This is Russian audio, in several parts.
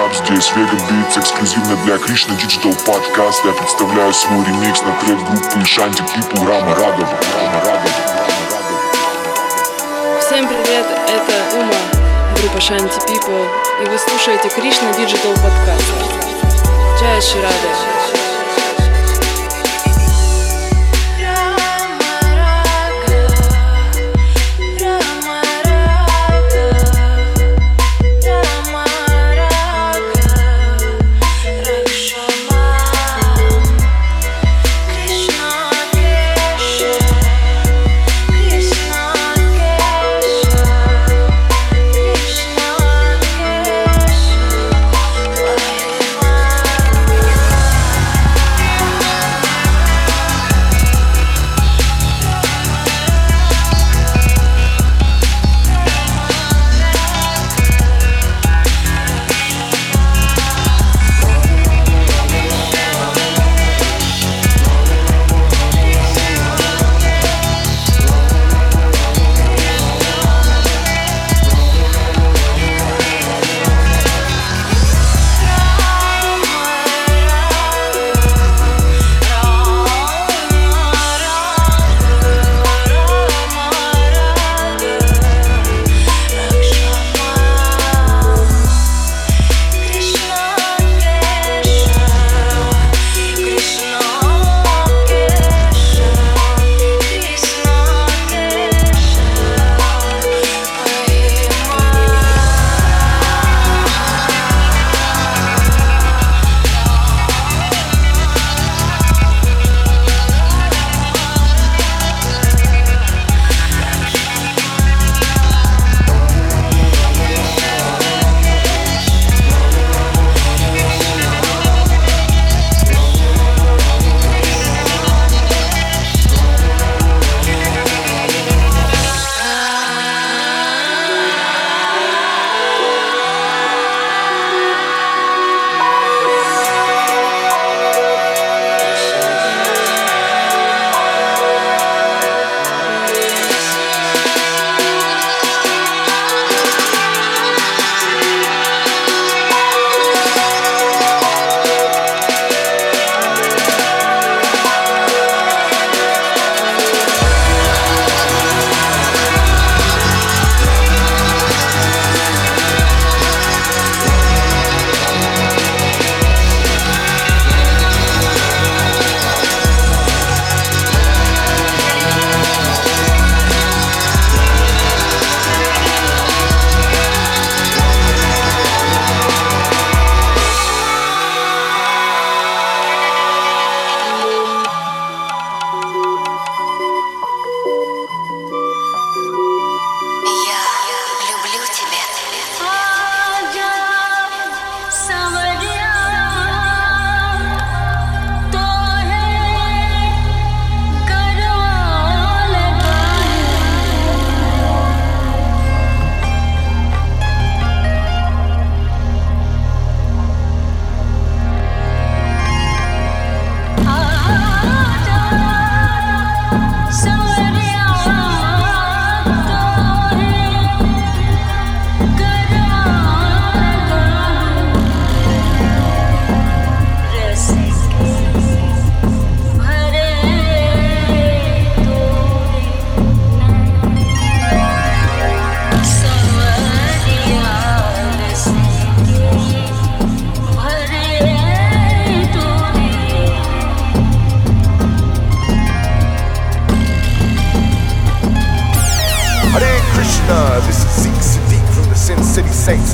up Здесь Vega Beats эксклюзивно для Кришна Digital Podcast Я представляю свой ремикс на трек группы Шанти People Рама Радова Всем привет, это Ума, группа Shanty People, и вы слушаете Кришна Digital Podcast. Джая Ширада.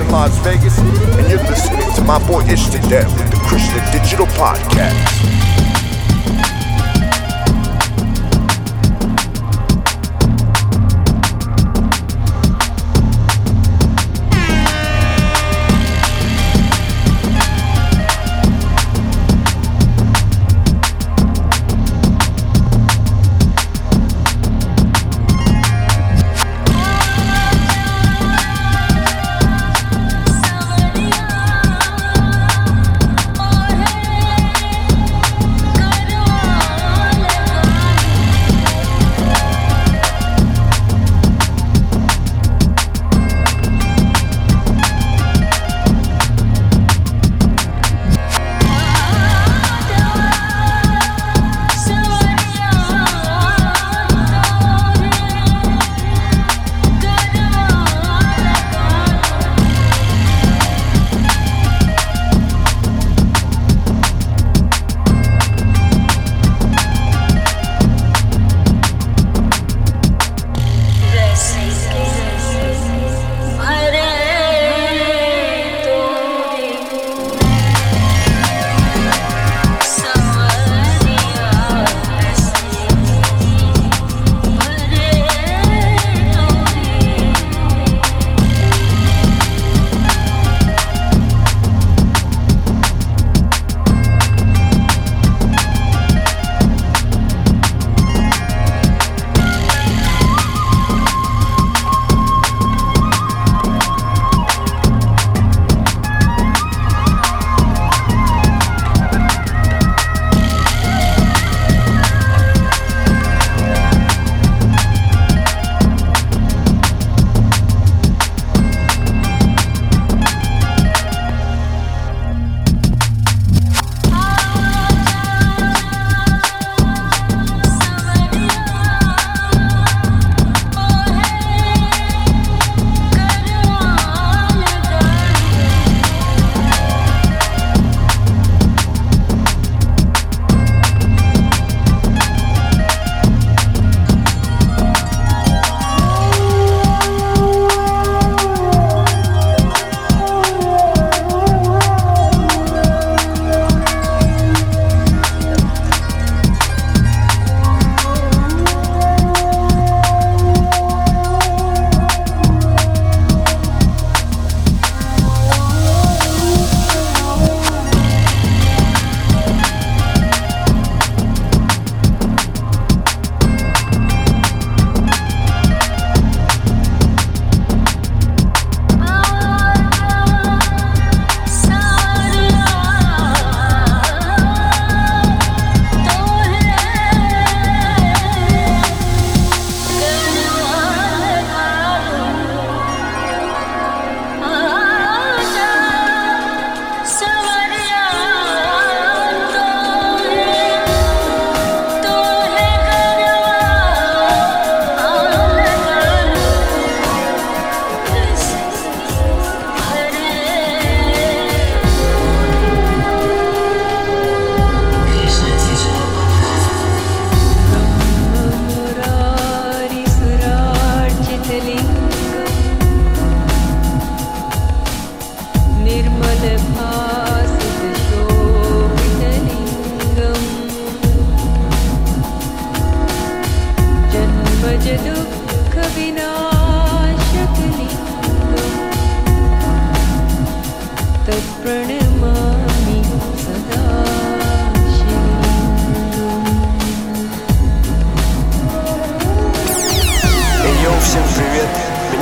in Las Vegas, and you're listening to my boy Ish death with the Krishna Digital Podcast.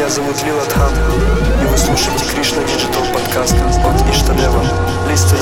Меня зовут Лила Дхан, и вы слушаете Кришна Digital Podcast от Иштадева. Листы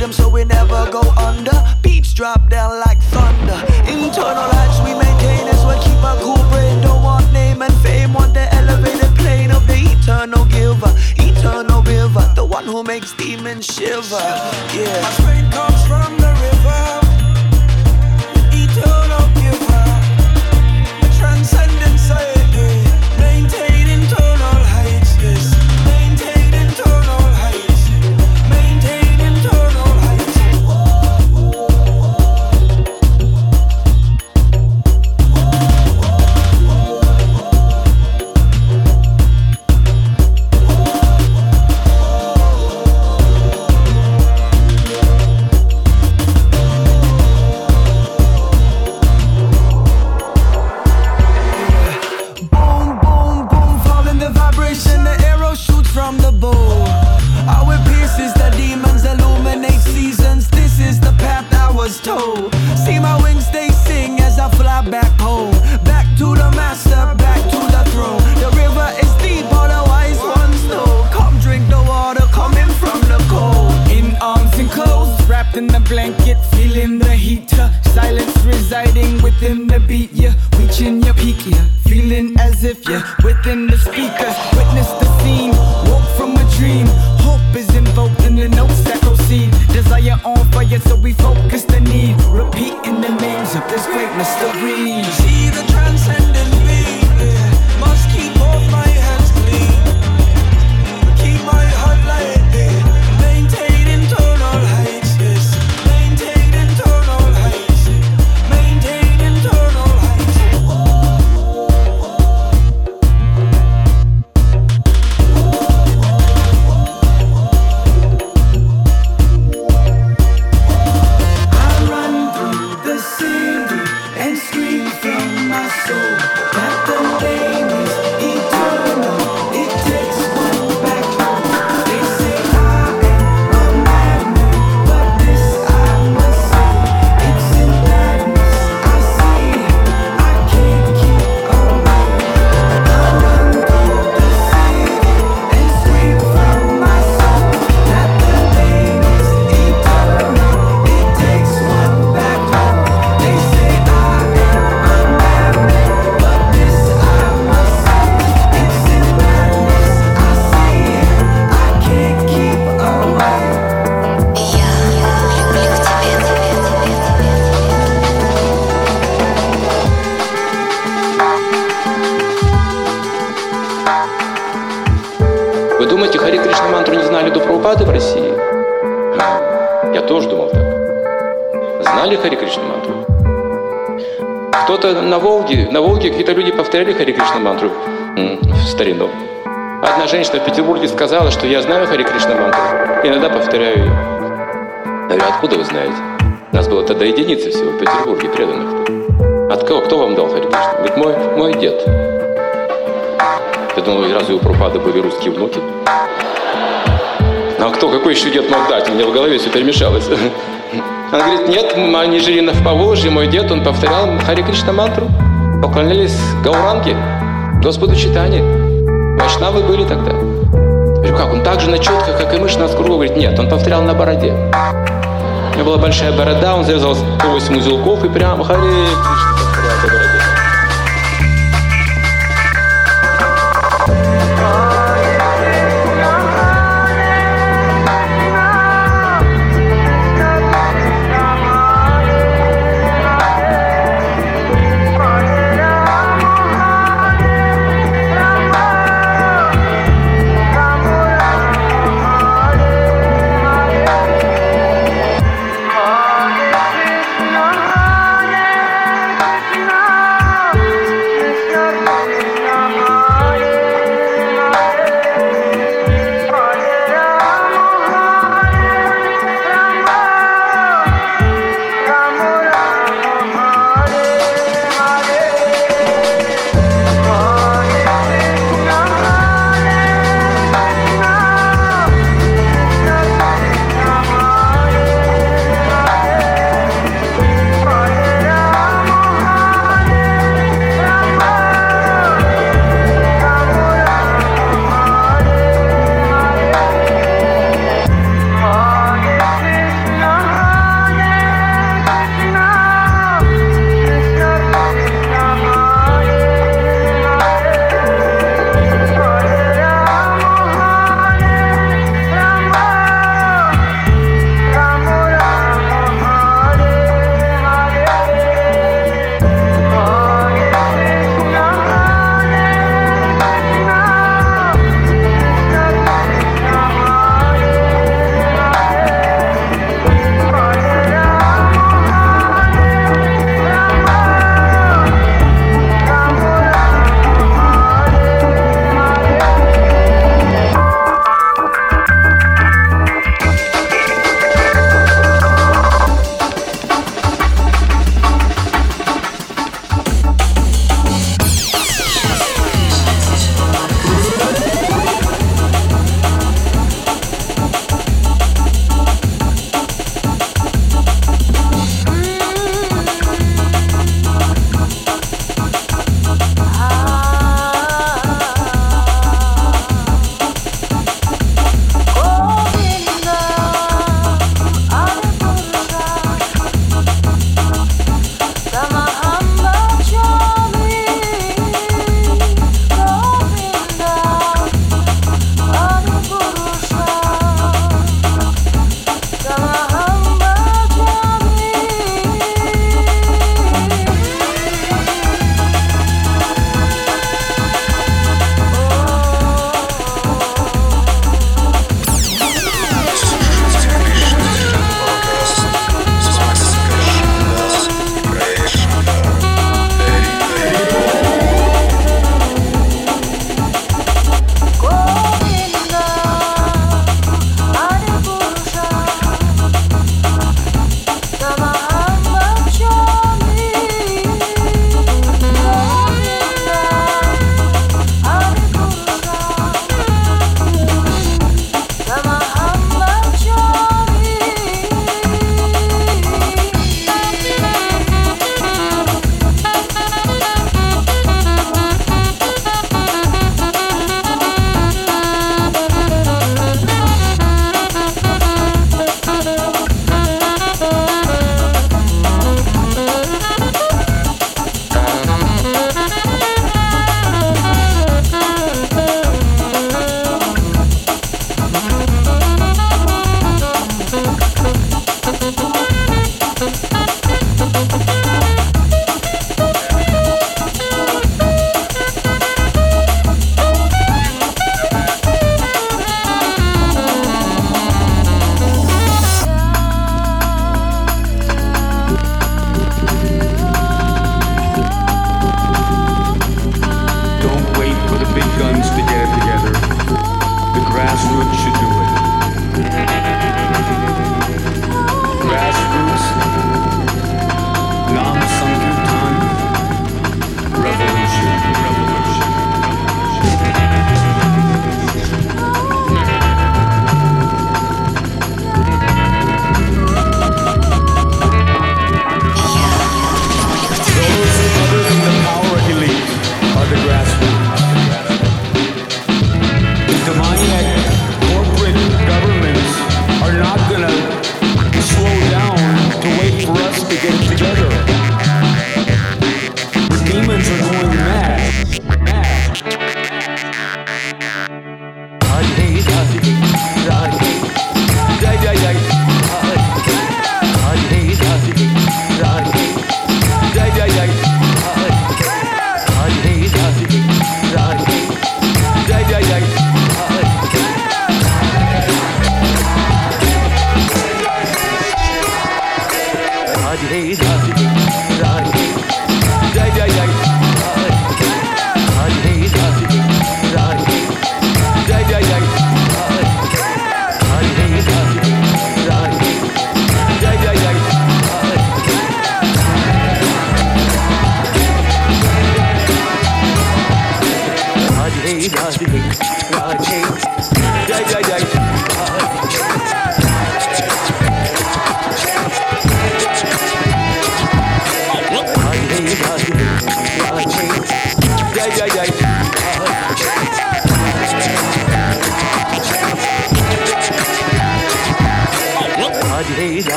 rhythm so we never go under. Beats drop down like thunder. Internal lights we maintain as we keep our cool brain. Don't want name and fame, want the elevated plane of the eternal giver, eternal river, the one who makes demons shiver. Yeah. you're reaching your peak, yeah. Feeling as if you're within the speaker. Witness the scene, woke from a dream. Hope is invoked in the notes that proceed. Desire on fire, so we focus the need. Repeating the names of this great mystery. See Прабхупады в России? Я тоже думал так. Знали Хари Кришна мантру? Кто-то на Волге, на Волге какие-то люди повторяли Хари Кришна мантру в старину. Одна женщина в Петербурге сказала, что я знаю Хари Кришна мантру, иногда повторяю ее. Я говорю, откуда вы знаете? Нас было тогда единицы всего в Петербурге преданных. От кого? Кто вам дал Хари Кришна? Говорит, мой, мой дед. Я думал, разве у Пропада были русские внуки? А кто, какой еще дед мог дать? У меня в голове все перемешалось. Она говорит, нет, они жили в Поволжье, мой дед, он повторял Хари Кришна мантру. Поклонялись Гауранге, Господу Читания. Вайшнавы были тогда. Я говорю, как, он так же на четко, как и мышь на скру? Говорит, нет, он повторял на бороде. У него была большая борода, он завязал 8 узелков и прямо Хари Кришна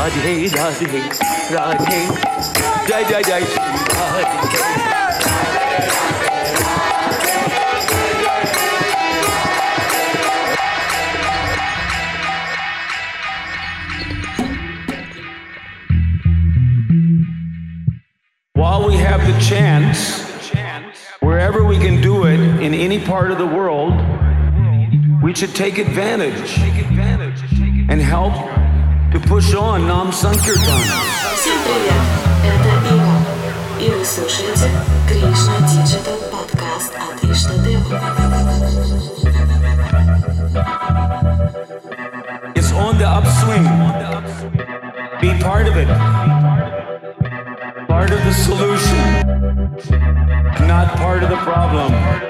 राधे राधे राधे। Jai Jai Jai. श्री Radhe should take advantage and help to push on Nam Sankirtan. Всем привет! Это Ива. И вы слушаете Кришна Digital подкаст от Иштадева. It's on the upswing. Be part of it. Part of the solution, not part of the problem.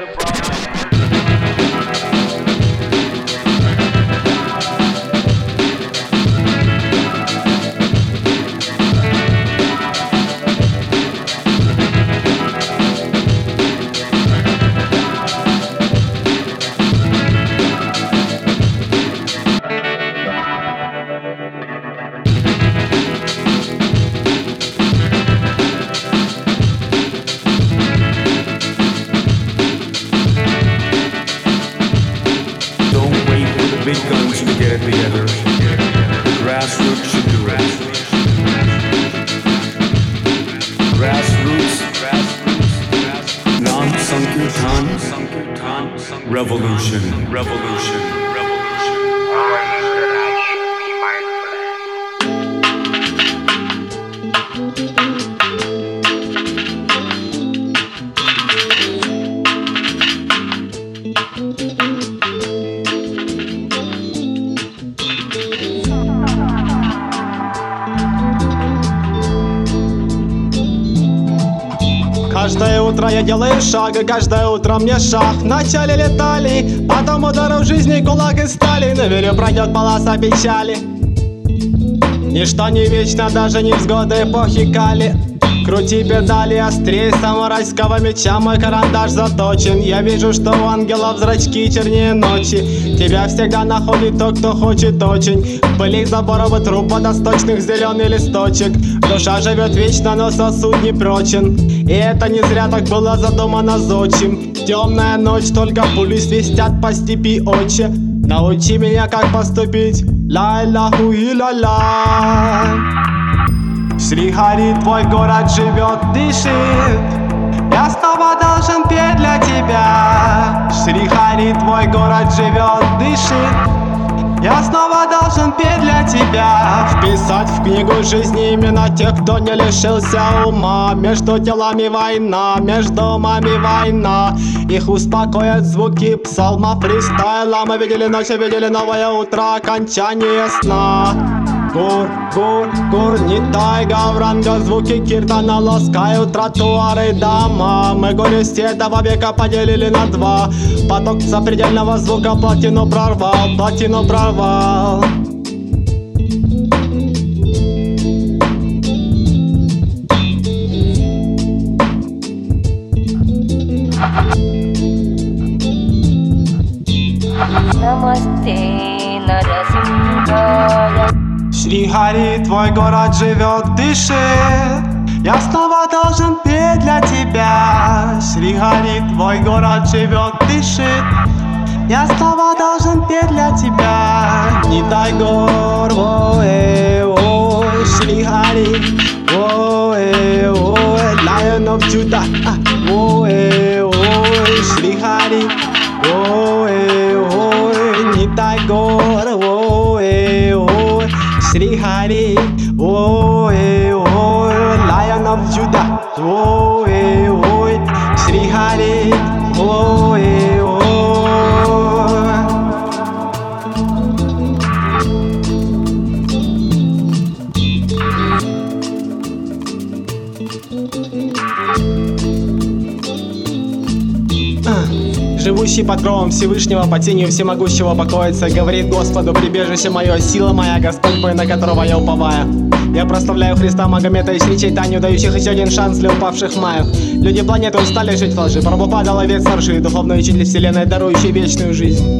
И каждое утро мне шаг. Вначале летали, потом удар в жизни кулак и стали. На вере пройдет полоса печали. Ничто не вечно, даже невзгоды эпохи кали. Крути педали острее самурайского меча. Мой карандаш заточен. Я вижу, что у ангелов зрачки чернее ночи. Тебя всегда находит тот, кто хочет очень. Пыли заборов и труп водосточных зеленый листочек. Душа живет вечно, но сосуд не прочен И это не зря так было задумано зодчим. Темная ночь, только пули свистят по степи отче. Научи меня, как поступить. Ла-ла-ху и ла-ла Шри твой город живет, дышит. Я снова должен петь для тебя. Шри Хари, твой город живет, дышит я снова должен петь для тебя. Вписать в книгу жизни имена тех, кто не лишился ума. Между телами война, между умами война. Их успокоят звуки псалма фристайла. Мы видели ночь, видели новое утро, окончание сна Гур, гур, гур, не тайга, вранга Звуки киртана ласкают тротуары дома Мы горести этого века поделили на два. Поток запредельного звука плотину прорвал, плотину прорвал Шри Хари, твой город живет, дышит Я снова должен петь для тебя Шри Хари, твой город живет, дышит Я снова должен петь для тебя Не дай гор, ой, ой, Шри Хари, ой, ой, Lion of Judah, а, ой, ой, Шри Хари, ой, ой, не дай гор, Shri Hari, oh, eh, oh, Lion of Judah, oh, eh, oh, Shri Hari, oh, eh, живущий под кровом Всевышнего, по тенью всемогущего покоится, говорит Господу, прибежище мое, сила моя, Господь мой, на которого я уповаю. Я прославляю Христа Магомета и речей Таню, дающих еще один шанс для упавших маю. Люди планеты устали жить в лжи, Прабхупада ловец соржи, духовный учитель вселенной, дарующий вечную жизнь.